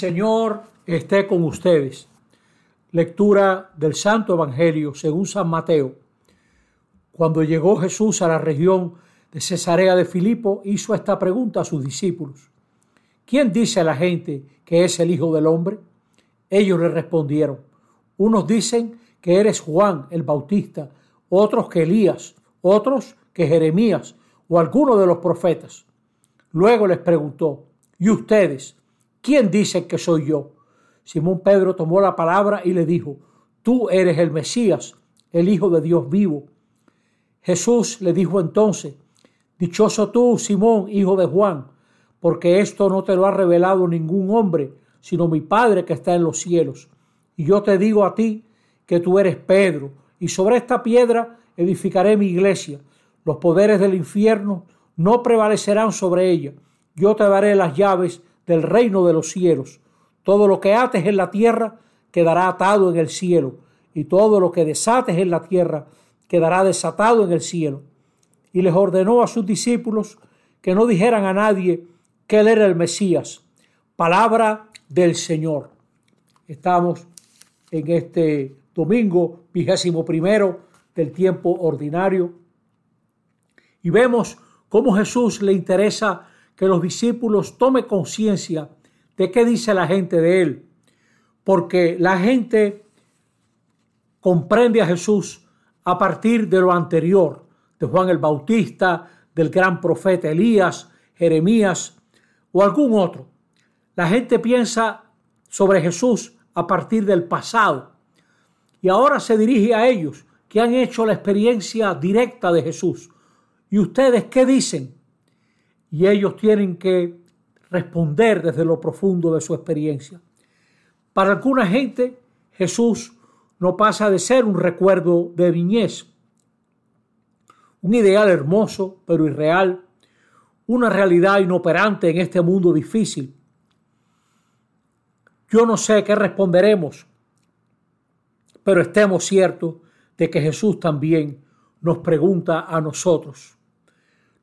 Señor esté con ustedes. Lectura del Santo Evangelio según San Mateo. Cuando llegó Jesús a la región de Cesarea de Filipo, hizo esta pregunta a sus discípulos. ¿Quién dice a la gente que es el Hijo del Hombre? Ellos le respondieron. Unos dicen que eres Juan el Bautista, otros que Elías, otros que Jeremías o alguno de los profetas. Luego les preguntó, ¿y ustedes? ¿Quién dice que soy yo? Simón Pedro tomó la palabra y le dijo, tú eres el Mesías, el Hijo de Dios vivo. Jesús le dijo entonces, dichoso tú, Simón, hijo de Juan, porque esto no te lo ha revelado ningún hombre, sino mi Padre que está en los cielos. Y yo te digo a ti que tú eres Pedro, y sobre esta piedra edificaré mi iglesia. Los poderes del infierno no prevalecerán sobre ella. Yo te daré las llaves del reino de los cielos. Todo lo que ates en la tierra quedará atado en el cielo, y todo lo que desates en la tierra quedará desatado en el cielo. Y les ordenó a sus discípulos que no dijeran a nadie que él era el Mesías. Palabra del Señor. Estamos en este domingo vigésimo primero del tiempo ordinario y vemos cómo Jesús le interesa que los discípulos tomen conciencia de qué dice la gente de él, porque la gente comprende a Jesús a partir de lo anterior, de Juan el Bautista, del gran profeta Elías, Jeremías o algún otro. La gente piensa sobre Jesús a partir del pasado y ahora se dirige a ellos que han hecho la experiencia directa de Jesús. ¿Y ustedes qué dicen? Y ellos tienen que responder desde lo profundo de su experiencia. Para alguna gente, Jesús no pasa de ser un recuerdo de niñez, un ideal hermoso pero irreal, una realidad inoperante en este mundo difícil. Yo no sé qué responderemos, pero estemos ciertos de que Jesús también nos pregunta a nosotros.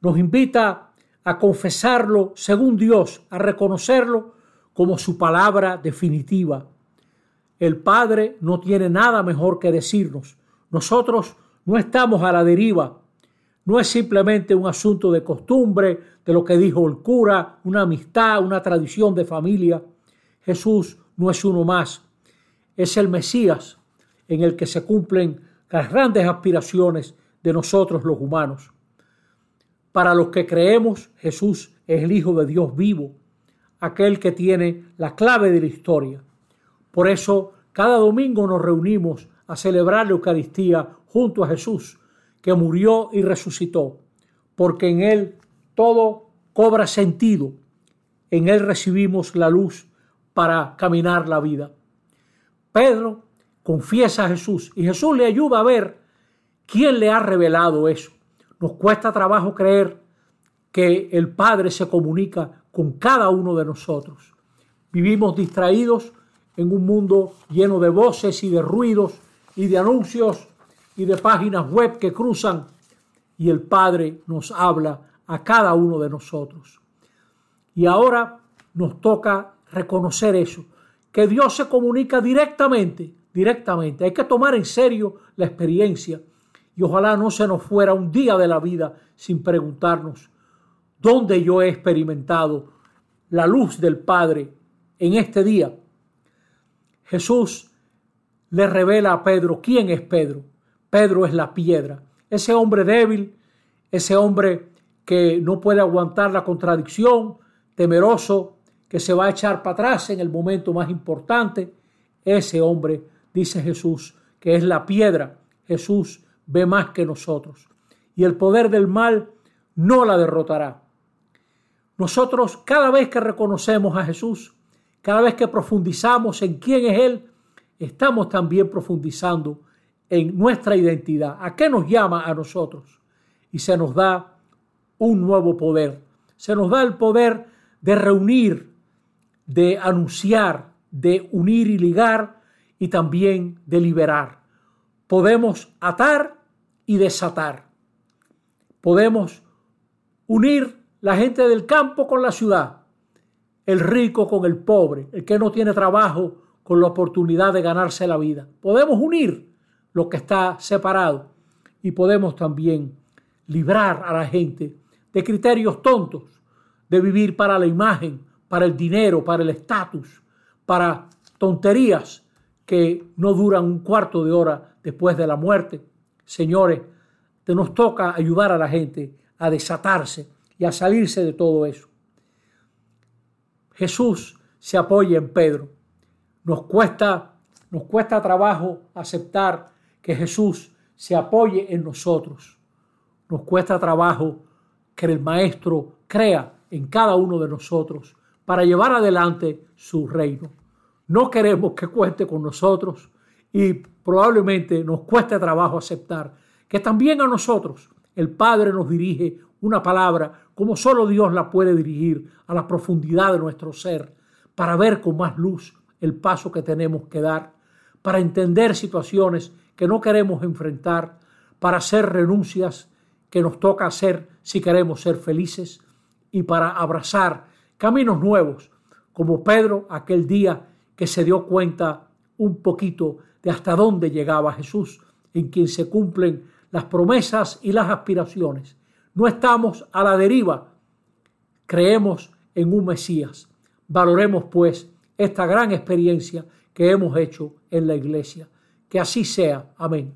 Nos invita a confesarlo según Dios, a reconocerlo como su palabra definitiva. El Padre no tiene nada mejor que decirnos. Nosotros no estamos a la deriva. No es simplemente un asunto de costumbre, de lo que dijo el cura, una amistad, una tradición de familia. Jesús no es uno más. Es el Mesías en el que se cumplen las grandes aspiraciones de nosotros los humanos. Para los que creemos, Jesús es el Hijo de Dios vivo, aquel que tiene la clave de la historia. Por eso, cada domingo nos reunimos a celebrar la Eucaristía junto a Jesús, que murió y resucitó, porque en Él todo cobra sentido. En Él recibimos la luz para caminar la vida. Pedro confiesa a Jesús y Jesús le ayuda a ver quién le ha revelado eso. Nos cuesta trabajo creer que el Padre se comunica con cada uno de nosotros. Vivimos distraídos en un mundo lleno de voces y de ruidos y de anuncios y de páginas web que cruzan y el Padre nos habla a cada uno de nosotros. Y ahora nos toca reconocer eso, que Dios se comunica directamente, directamente. Hay que tomar en serio la experiencia y ojalá no se nos fuera un día de la vida sin preguntarnos dónde yo he experimentado la luz del Padre en este día. Jesús le revela a Pedro quién es Pedro. Pedro es la piedra, ese hombre débil, ese hombre que no puede aguantar la contradicción, temeroso, que se va a echar para atrás en el momento más importante. Ese hombre, dice Jesús, que es la piedra. Jesús ve más que nosotros y el poder del mal no la derrotará. Nosotros cada vez que reconocemos a Jesús, cada vez que profundizamos en quién es Él, estamos también profundizando en nuestra identidad, a qué nos llama a nosotros. Y se nos da un nuevo poder. Se nos da el poder de reunir, de anunciar, de unir y ligar y también de liberar. Podemos atar y desatar. Podemos unir la gente del campo con la ciudad, el rico con el pobre, el que no tiene trabajo con la oportunidad de ganarse la vida. Podemos unir lo que está separado y podemos también librar a la gente de criterios tontos, de vivir para la imagen, para el dinero, para el estatus, para tonterías que no duran un cuarto de hora después de la muerte. Señores, te nos toca ayudar a la gente a desatarse y a salirse de todo eso. Jesús se apoya en Pedro. Nos cuesta, nos cuesta trabajo aceptar que Jesús se apoye en nosotros. Nos cuesta trabajo que el Maestro crea en cada uno de nosotros para llevar adelante su reino. No queremos que cuente con nosotros y probablemente nos cueste trabajo aceptar que también a nosotros el Padre nos dirige una palabra como solo Dios la puede dirigir a la profundidad de nuestro ser para ver con más luz el paso que tenemos que dar, para entender situaciones que no queremos enfrentar, para hacer renuncias que nos toca hacer si queremos ser felices y para abrazar caminos nuevos, como Pedro aquel día que se dio cuenta un poquito de hasta dónde llegaba Jesús, en quien se cumplen las promesas y las aspiraciones. No estamos a la deriva, creemos en un Mesías. Valoremos pues esta gran experiencia que hemos hecho en la iglesia. Que así sea. Amén.